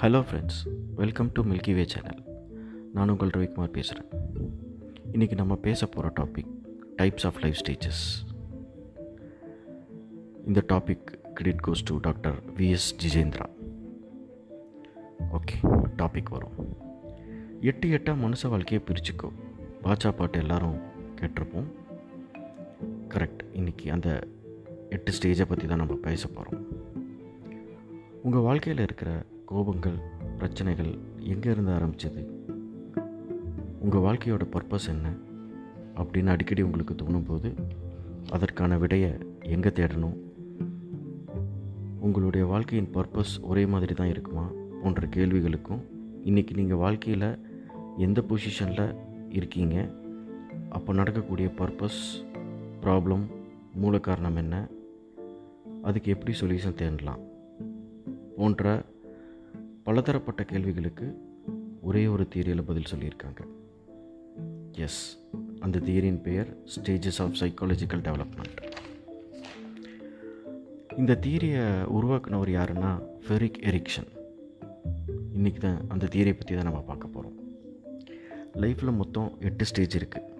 Hello friends welcome to Milky Way channel நான் உங்கள் ரவிக்குமார் பேசுகிறேன் இன்றைக்கி நம்ம பேச போகிற topic types of life stages இந்த topic credit goes to doctor V S Jijendra okay topic வரும். எட்டு எட்டாக மனுஷ வாழ்க்கையை பிரிச்சுக்கோ. பாச்சா பாட்டு எல்லோரும் கேட்டிருப்போம். கரெக்ட் இன்றைக்கி அந்த எட்டு ஸ்டேஜை பற்றி தான் நம்ம பேச போகிறோம் உங்கள் வாழ்க்கையில் இருக்கிற கோபங்கள் பிரச்சனைகள் எங்கே இருந்து ஆரம்பிச்சது? உங்கள் வாழ்க்கையோட பர்பஸ் என்ன? அப்படின்னு அடிக்கடி உங்களுக்கு தோணும்போது அதற்கான விடையை எங்கே தேடணும்? உங்களுடைய வாழ்க்கையின் பர்பஸ் ஒரே மாதிரி தான் இருக்குமா? போன்ற கேள்விகளுக்கும் இன்றைக்கி நீங்கள் வாழ்க்கையில் எந்த பொசிஷனில் இருக்கீங்க? அப்போ நடக்கக்கூடிய பர்பஸ் ப்ராப்ளம் மூல காரணம் என்ன? அதுக்கு எப்படி சொல்யூஷன் தேடலாம்? போன்ற பலதரப்பட்ட கேள்விகளுக்கு ஒரே ஒரு தியரியில் பதில் சொல்லியிருக்காங்க. எஸ் அந்த தியரியின் பெயர் ஸ்டேஜஸ் ஆஃப் சைக்காலஜிக்கல் டெவலப்மெண்ட் இந்த தியரியை உருவாக்குனவர் யாருன்னா ஃபெரிக் எரிக்ஷன் இன்றைக்கி தான் அந்த தியரியை பற்றி தான் நம்ம பார்க்க போகிறோம் லைஃப்பில் மொத்தம் எட்டு ஸ்டேஜ் இருக்குது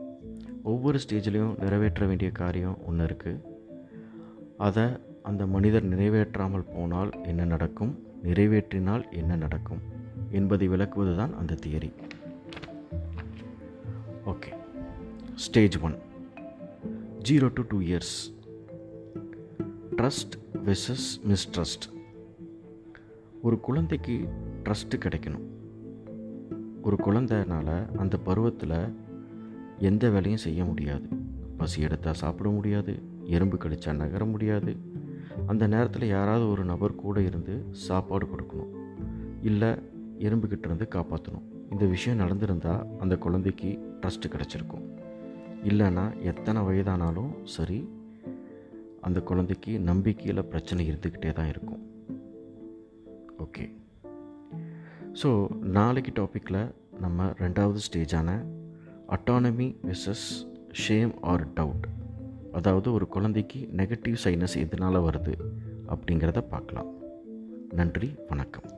ஒவ்வொரு ஸ்டேஜ்லேயும் நிறைவேற்ற வேண்டிய காரியம் ஒன்று இருக்குது அதை அந்த மனிதர் நிறைவேற்றாமல் போனால் என்ன நடக்கும்? நிறைவேற்றினால் என்ன நடக்கும் என்பதை விளக்குவது தான் அந்த theory. Okay. Stage one. Zero to two years. Trust versus mistrust. ஒரு குழந்தைக்கு ட்ரஸ்ட்டு கிடைக்கணும். ஒரு குழந்தைனால அந்த பருவத்தில் எந்த வேலையும் செய்ய முடியாது. பசி எடுத்தால் சாப்பிட முடியாது. எறும்பு கடிச்சா நகர முடியாது. அந்த நேரத்தில் யாராவது ஒரு நபர் கூட இருந்து சாப்பாடு கொடுக்கணும். இல்லை எறும்புக்கிட்ட இருந்து காப்பாற்றணும் இந்த விஷயம் நடந்திருந்தால் அந்த குழந்தைக்கு ட்ரஸ்ட்டு கிடச்சிருக்கும். இல்லைன்னா எத்தனை வயதானாலும் சரி அந்த குழந்தைக்கு நம்பிக்கையில் பிரச்சனை இருந்துக்கிட்டே தான் இருக்கும். ஓகே. ஸோ நாளைக்கு டாப்பிக்கில் நம்ம ரெண்டாவது ஸ்டேஜான autonomy versus shame or doubt அதாவது ஒரு குழந்தைக்கு நெகட்டிவ் சைனஸ் எதனால் வருது அப்படிங்கிறத பார்க்கலாம். நன்றி வணக்கம்.